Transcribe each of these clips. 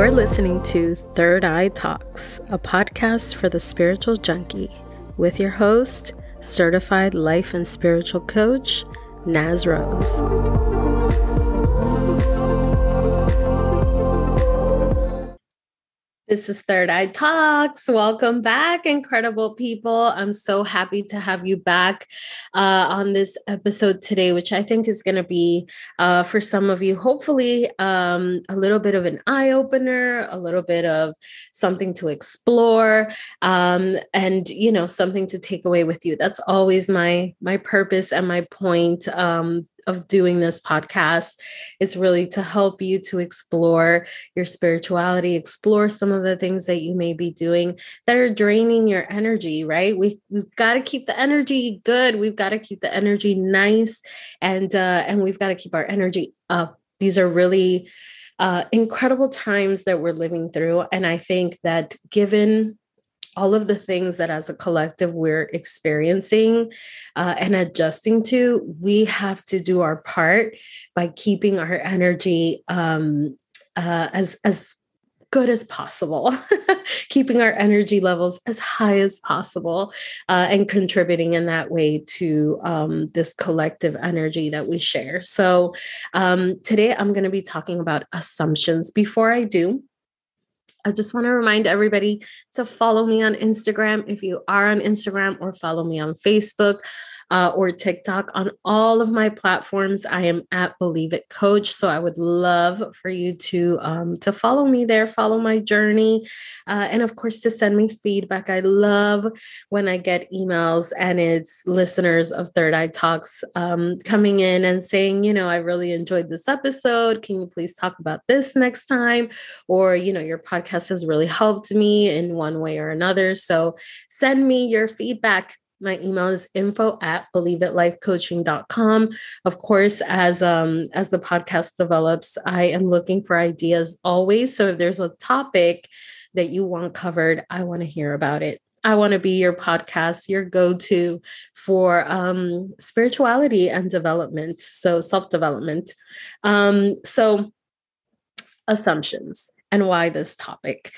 You're listening to Third Eye Talks, a podcast for the spiritual junkie, with your host, certified life and spiritual coach, Naz Rose. This is Third Eye Talks. Welcome back, incredible people. I'm so happy to have you back uh, on this episode today, which I think is going to be uh, for some of you, hopefully, um, a little bit of an eye opener, a little bit of something to explore, um, and you know, something to take away with you. That's always my my purpose and my point um, of doing this podcast is really to help you to explore your spirituality, explore some of the things that you may be doing that are draining your energy, right? We, we've got to keep the energy good. We've got to keep the energy nice and uh, and we've got to keep our energy up. These are really uh, incredible times that we're living through. And I think that given all of the things that as a collective we're experiencing uh, and adjusting to, we have to do our part by keeping our energy um, uh, as as good as possible, keeping our energy levels as high as possible, uh, and contributing in that way to um, this collective energy that we share. So, um, today I'm going to be talking about assumptions. Before I do, I just want to remind everybody to follow me on Instagram if you are on Instagram or follow me on Facebook uh, or TikTok. On all of my platforms, I am at Believe It Coach. So I would love for you to um, to follow me there, follow my journey, uh, and of course to send me feedback. I love when I get emails and it's listeners of Third Eye Talks um, coming in and saying, you know, I really enjoyed this episode. Can you please talk about this next time? Or you know, your podcast has really helped me in one way or another. So send me your feedback my email is info at believeitLifeCoaching.com. Of course, as um as the podcast develops, I am looking for ideas always. So if there's a topic that you want covered, I want to hear about it. I want to be your podcast, your go to for um, spirituality and development, so self development. Um, so, assumptions and why this topic.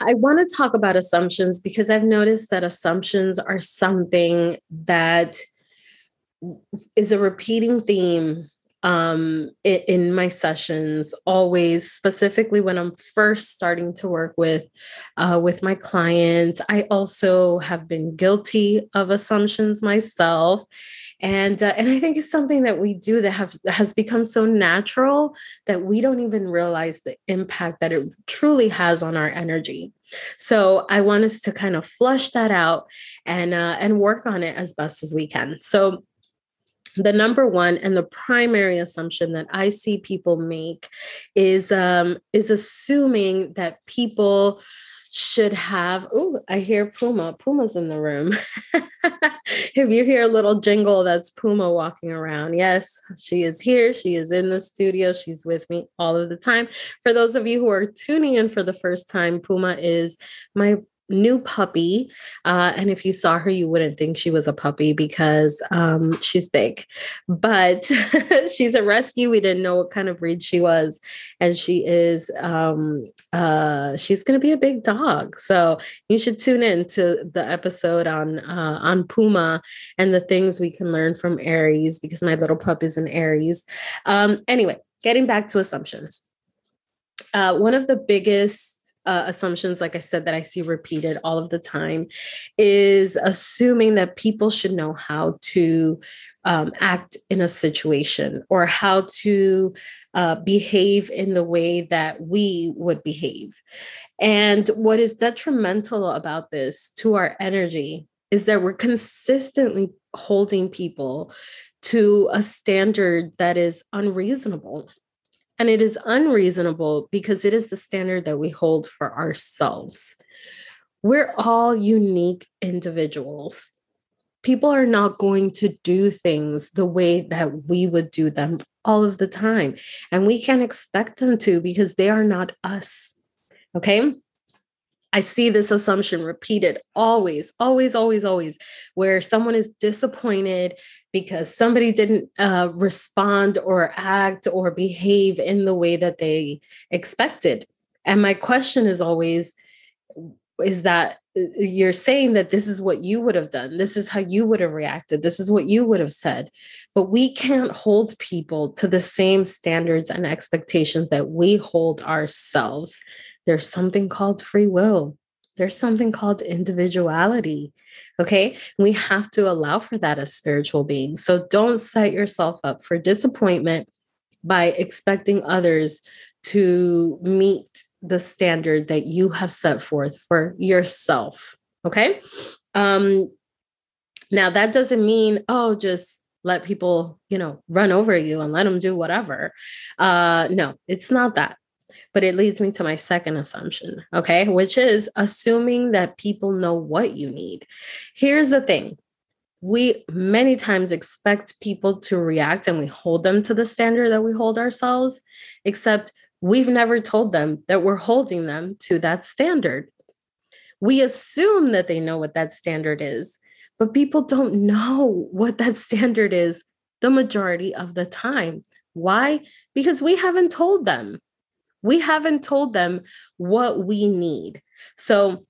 I want to talk about assumptions because I've noticed that assumptions are something that is a repeating theme um, in, my sessions always specifically when i'm first starting to work with uh, with my clients. I also have been guilty of assumptions myself and uh, and i think it's something that we do that have has become so natural that we don't even realize the impact that it truly has on our energy. So i want us to kind of flush that out and uh, and work on it as best as we can. So the number one and the primary assumption that I see people make is um, is assuming that people should have. Oh, I hear Puma. Puma's in the room. if you hear a little jingle, that's Puma walking around. Yes, she is here. She is in the studio. She's with me all of the time. For those of you who are tuning in for the first time, Puma is my new puppy. Uh, and if you saw her, you wouldn't think she was a puppy because um, she's big. But she's a rescue. We didn't know what kind of breed she was. And she is, um, uh, she's going to be a big dog. So you should tune in to the episode on, uh, on Puma and the things we can learn from Aries because my little pup is an Aries. Um, anyway, getting back to assumptions. Uh, one of the biggest uh, assumptions, like I said, that I see repeated all of the time is assuming that people should know how to um, act in a situation or how to uh, behave in the way that we would behave. And what is detrimental about this to our energy is that we're consistently holding people to a standard that is unreasonable and it is unreasonable because it is the standard that we hold for ourselves. We're all unique individuals. People are not going to do things the way that we would do them all of the time. And we can't expect them to because they are not us. Okay. I see this assumption repeated always, always, always, always, where someone is disappointed because somebody didn't uh, respond or act or behave in the way that they expected. And my question is always is that uh, you're saying that this is what you would have done. This is how you would have reacted. This is what you would have said. But we can't hold people to the same standards and expectations that we hold ourselves. There's something called free will, there's something called individuality. Okay. We have to allow for that as spiritual beings. So don't set yourself up for disappointment by expecting others to meet the standard that you have set forth for yourself. Okay. Um, now, that doesn't mean, oh, just let people, you know, run over you and let them do whatever. Uh, no, it's not that. But it leads me to my second assumption, okay, which is assuming that people know what you need. Here's the thing we many times expect people to react and we hold them to the standard that we hold ourselves, except we've never told them that we're holding them to that standard. We assume that they know what that standard is, but people don't know what that standard is the majority of the time. Why? Because we haven't told them. We haven't told them what we need. So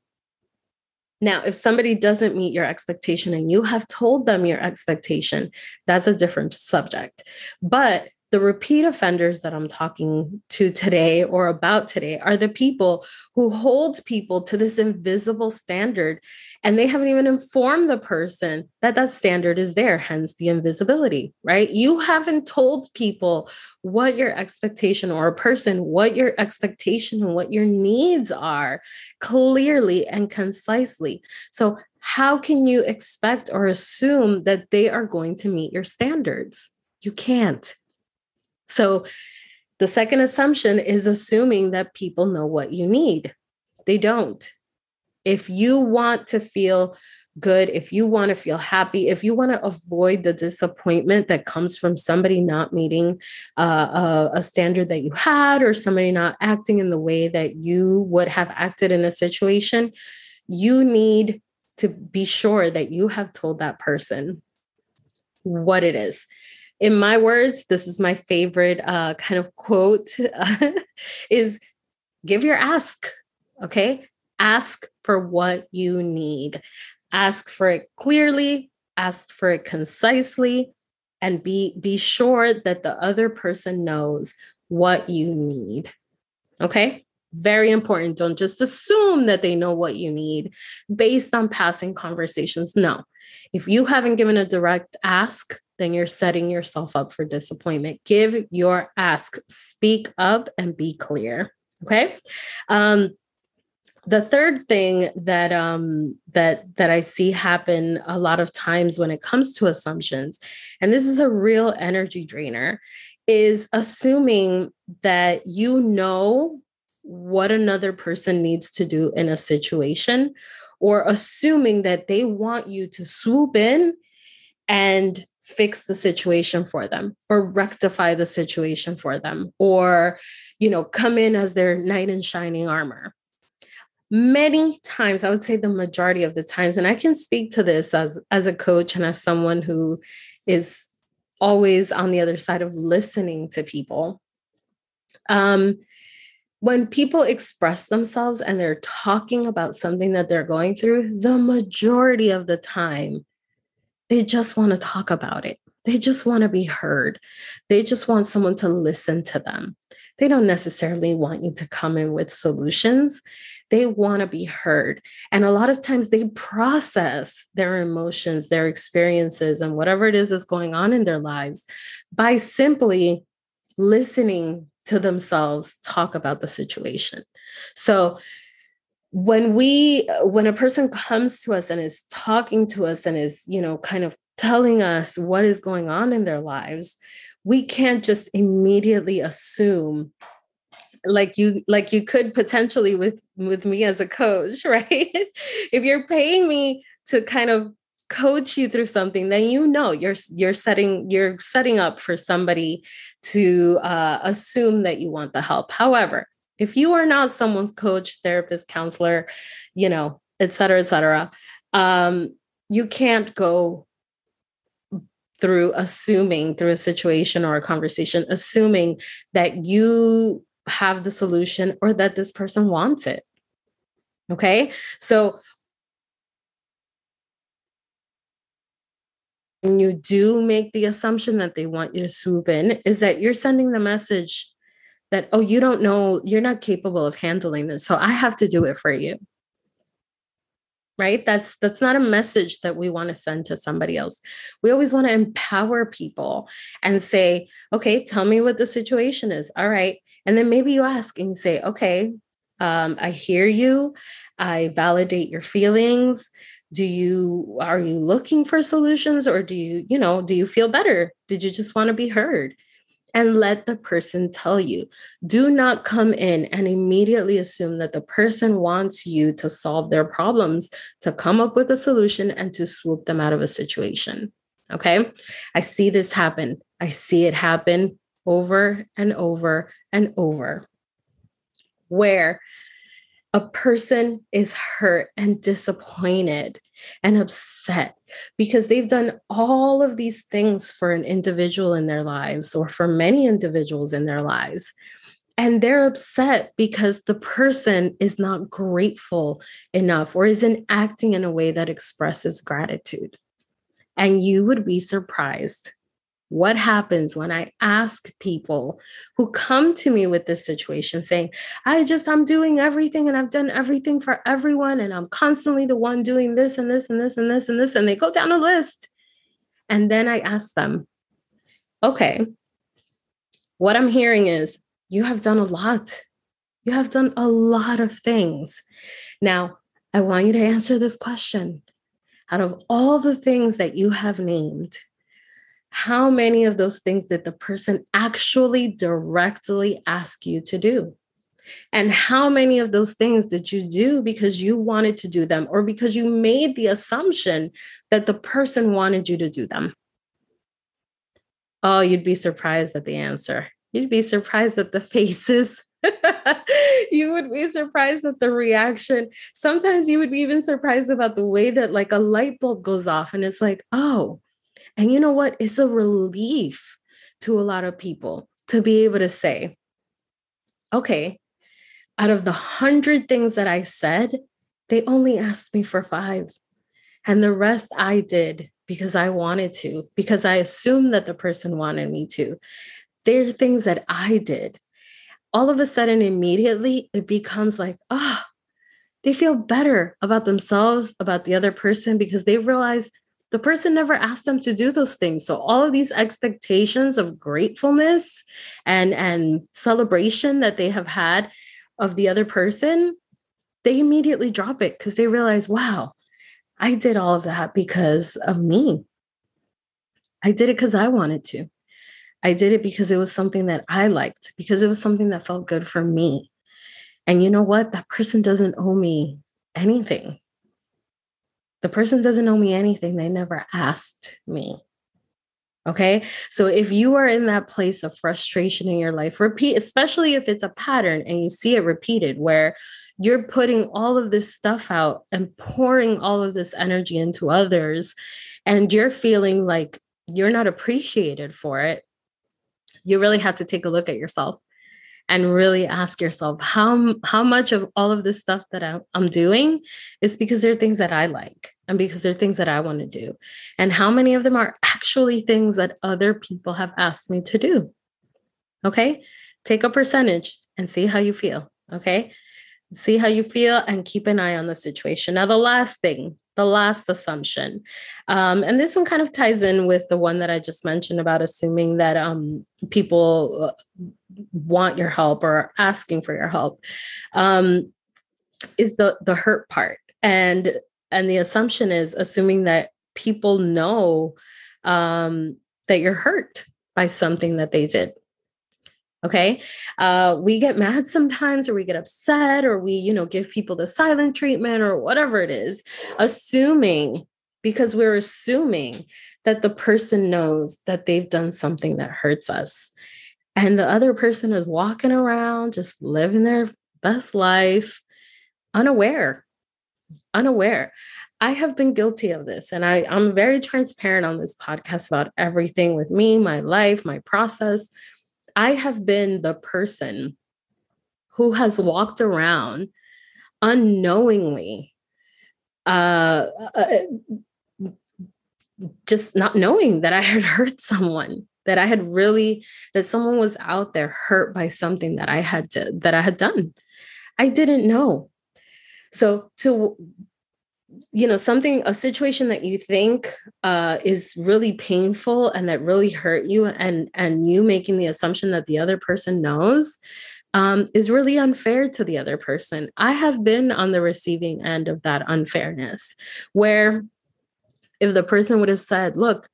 now, if somebody doesn't meet your expectation and you have told them your expectation, that's a different subject. But the repeat offenders that I'm talking to today or about today are the people who hold people to this invisible standard and they haven't even informed the person that that standard is there, hence the invisibility, right? You haven't told people what your expectation or a person, what your expectation and what your needs are clearly and concisely. So, how can you expect or assume that they are going to meet your standards? You can't. So the second assumption is assuming that people know what you need. They don't. If you want to feel good, if you want to feel happy, if you want to avoid the disappointment that comes from somebody not meeting uh, a, a standard that you had or somebody not acting in the way that you would have acted in a situation, you need to be sure that you have told that person what it is in my words, this is my favorite uh, kind of quote is give your ask. Okay. Ask for what you need. Ask for it clearly, ask for it concisely, and be, be sure that the other person knows what you need. Okay. Very important. Don't just assume that they know what you need based on passing conversations. No. If you haven't given a direct ask, then you're setting yourself up for disappointment. Give your ask, speak up, and be clear. Okay. Um, the third thing that um, that that I see happen a lot of times when it comes to assumptions, and this is a real energy drainer, is assuming that you know what another person needs to do in a situation, or assuming that they want you to swoop in and fix the situation for them or rectify the situation for them or you know come in as their knight in shining armor. Many times i would say the majority of the times and i can speak to this as as a coach and as someone who is always on the other side of listening to people um when people express themselves and they're talking about something that they're going through the majority of the time they just want to talk about it. They just want to be heard. They just want someone to listen to them. They don't necessarily want you to come in with solutions. They want to be heard. And a lot of times they process their emotions, their experiences, and whatever it is that's going on in their lives by simply listening to themselves talk about the situation. So when we when a person comes to us and is talking to us and is you know kind of telling us what is going on in their lives we can't just immediately assume like you like you could potentially with with me as a coach right? If you're paying me to kind of coach you through something then you know you're you're setting you're setting up for somebody to uh, assume that you want the help. However if you are not someone's coach, therapist, counselor, you know, et cetera, et cetera, um, you can't go through assuming through a situation or a conversation, assuming that you have the solution or that this person wants it. Okay. So when you do make the assumption that they want you to swoop in, is that you're sending the message that, oh, you don't know, you're not capable of handling this. So I have to do it for you. Right? That's that's not a message that we want to send to somebody else. We always want to empower people and say, okay, tell me what the situation is. All right. And then maybe you ask and you say, okay, um, I hear you. I validate your feelings do you are you looking for solutions or do you you know do you feel better did you just want to be heard and let the person tell you. Do not come in and immediately assume that the person wants you to solve their problems to come up with a solution and to swoop them out of a situation okay? I see this happen. I see it happen over and over and over. Where a person is hurt and disappointed and upset because they've done all of these things for an individual in their lives or for many individuals in their lives. And they're upset because the person is not grateful enough or isn't acting in a way that expresses gratitude. And you would be surprised what happens when I ask people who come to me with this situation saying, I just, I'm doing everything and I've done everything for everyone and I'm constantly the one doing this and this and this and this and this. And they go down a list. And then I ask them, okay, what I'm hearing is you have done a lot. You have done a lot of things. Now, I want you to answer this question. Out of all the things that you have named, how many of those things did the person actually directly ask you to do? And how many of those things did you do because you wanted to do them or because you made the assumption that the person wanted you to do them? Oh, you'd be surprised at the answer. You'd be surprised at the faces. you would be surprised at the reaction. Sometimes you would be even surprised about the way that, like, a light bulb goes off and it's like, oh, and you know what? It's a relief to a lot of people to be able to say, okay, out of the hundred things that I said, they only asked me for five. And the rest I did because I wanted to, because I assumed that the person wanted me to. They're things that I did. All of a sudden, immediately, it becomes like, ah, oh, they feel better about themselves, about the other person, because they realize the person never asked them to do those things. So all of these expectations of gratefulness and and celebration that they have had of the other person they immediately drop it because they realize wow i did all of that because of me. I did it because i wanted to. I did it because it was something that i liked because it was something that felt good for me. And you know what? That person doesn't owe me anything the person doesn't owe me anything. They never asked me. Okay. So if you are in that place of frustration in your life, repeat, especially if it's a pattern and you see it repeated where you're putting all of this stuff out and pouring all of this energy into others, and you're feeling like you're not appreciated for it, you really have to take a look at yourself and really ask yourself how how much of all of this stuff that I'm, I'm doing is because there are things that I like and because there are things that I want to do. And how many of them are actually things that other people have asked me to do? Okay? Take a percentage and see how you feel okay? See how you feel and keep an eye on the situation. Now the last thing the last assumption. Um, and this one kind of ties in with the one that I just mentioned about assuming that um, people uh, want your help or are asking for your help. Um, is the the hurt part and and the assumption is assuming that people know um, that you're hurt by something that they did okay uh, we get mad sometimes or we get upset or we you know give people the silent treatment or whatever it is assuming because we're assuming that the person knows that they've done something that hurts us and the other person is walking around just living their best life unaware unaware I have been guilty of this, and I, I'm very transparent on this podcast about everything with me, my life, my process. I have been the person who has walked around unknowingly uh, uh, just not knowing that I had hurt someone, that I had really, that someone was out there hurt by something that I had to, that I had done. I didn't know. So to, you know, something, a situation that you think uh, is really painful and that really hurt you, and and you making the assumption that the other person knows, um, is really unfair to the other person. I have been on the receiving end of that unfairness, where if the person would have said, look,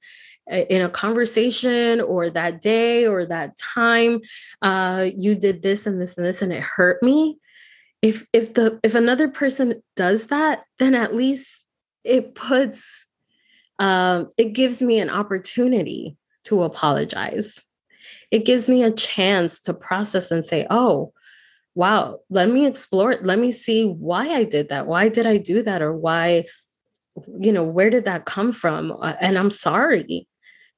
in a conversation or that day or that time, uh, you did this and this and this, and it hurt me. If if the if another person does that, then at least it puts um, it gives me an opportunity to apologize. It gives me a chance to process and say, oh, wow, let me explore it. Let me see why I did that. Why did I do that? Or why you know, where did that come from? Uh, and I'm sorry.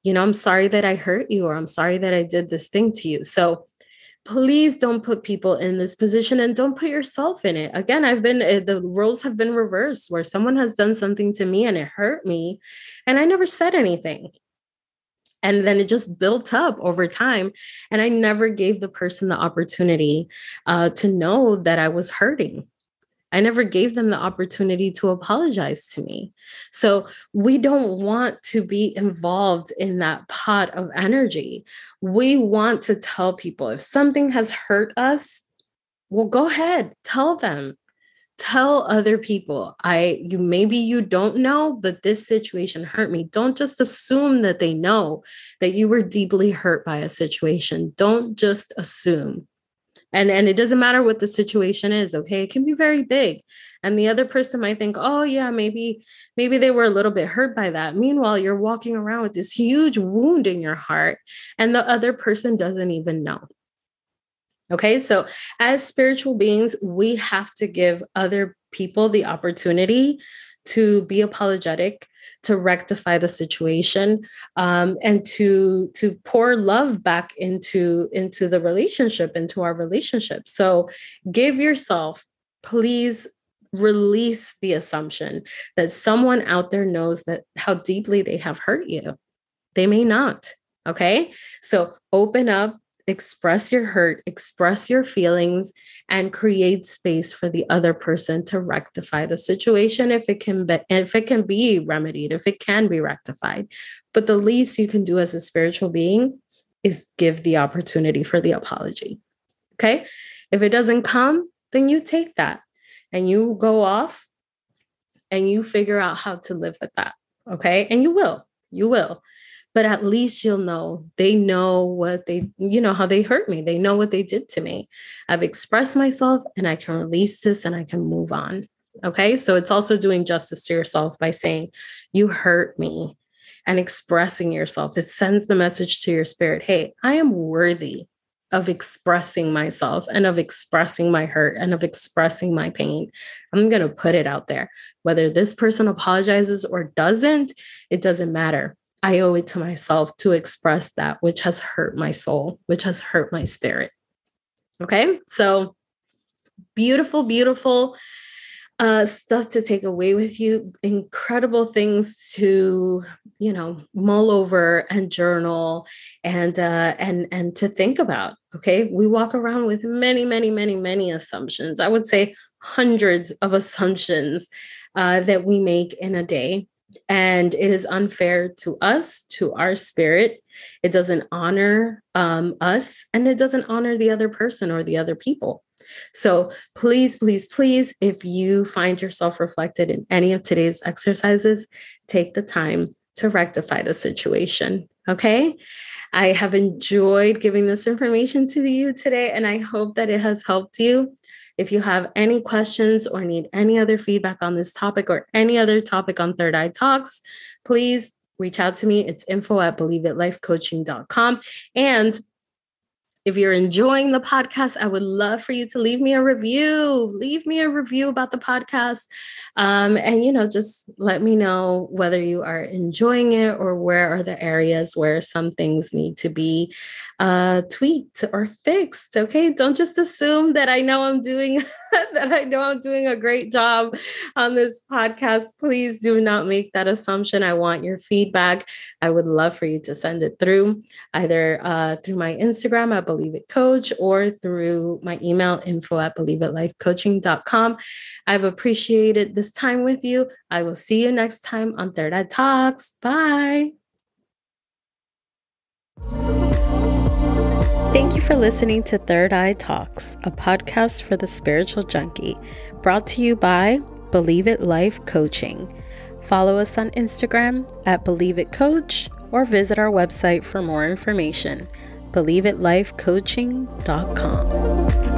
You know, I'm sorry that I hurt you, or I'm sorry that I did this thing to you. So please don't put people in this position and don't put yourself in it. Again, I've been, eh, the roles have been reversed where someone has done something to me and it hurt me, and I never said anything. And then it just built up over time. And I never gave the person the opportunity uh, to know that I was hurting. I never gave them the opportunity to apologize to me. So we don't want to be involved in that pot of energy. We want to tell people if something has hurt us, well, go ahead, tell them. Tell other people, I you maybe you don't know, but this situation hurt me. Don't just assume that they know that you were deeply hurt by a situation. Don't just assume and and it doesn't matter what the situation is okay? It can be very big. And the other person might think oh yeah maybe maybe they were a little bit hurt by that. Meanwhile you're walking around with this huge wound in your heart and the other person doesn't even know. Okay so as spiritual beings we have to give other people the opportunity to be apologetic to rectify the situation um, and to to pour love back into into the relationship into our relationship. So give yourself please release the assumption that someone out there knows that how deeply they have hurt you. They may not okay? So open up express your hurt, express your feelings, and create space for the other person to rectify the situation if it can be if it can be remedied, if it can be rectified. But the least you can do as a spiritual being is give the opportunity for the apology. Okay? If it doesn't come, then you take that and you go off and you figure out how to live with that. Okay? And you will. You will but at least you'll know they know what they you know how they hurt me they know what they did to me i've expressed myself and i can release this and i can move on okay so it's also doing justice to yourself by saying you hurt me and expressing yourself it sends the message to your spirit hey i am worthy of expressing myself and of expressing my hurt and of expressing my pain. I'm going to put it out there. Whether this person apologizes or doesn't, it doesn't matter. I owe it to myself to express that which has hurt my soul, which has hurt my spirit. Okay. So beautiful, beautiful uh, stuff to take away with you, incredible things to, you know, mull over and journal and uh, and and to think about. Okay, we walk around with many, many, many, many assumptions. I would say hundreds of assumptions uh, that we make in a day and it is unfair to us to our spirit. It doesn't honor um, us and it doesn't honor the other person or the other people. So please please please if you find yourself reflected in any of today's exercises take the time to rectify the situation okay? I have enjoyed giving this information to you today, and I hope that it has helped you. If you have any questions or need any other feedback on this topic or any other topic on Third Eye Talks, please reach out to me. It's info at believeitLifecoaching.com. And If you're enjoying the podcast, I would love for you to leave me a review. Leave me a review about the podcast. Um, and, you know, just let me know whether you are enjoying it or where are the areas where some things need to be uh, tweaked or fixed. Okay. Don't just assume that I know I'm doing that I know I'm doing a great job on this podcast. Please do not make that assumption. I want your feedback. I would love for you to send it through either uh, through my Instagram at Believe It Coach or through my email info at believeitLifeCoaching.com. I've appreciated this time with you. I will see you next time on Third Eye Talks. Bye. Thank you for listening to Third Eye Talks, a podcast for the spiritual junkie, brought to you by Believe It Life Coaching. Follow us on Instagram at Believe It Coach or visit our website for more information, believeitLifeCoaching.com.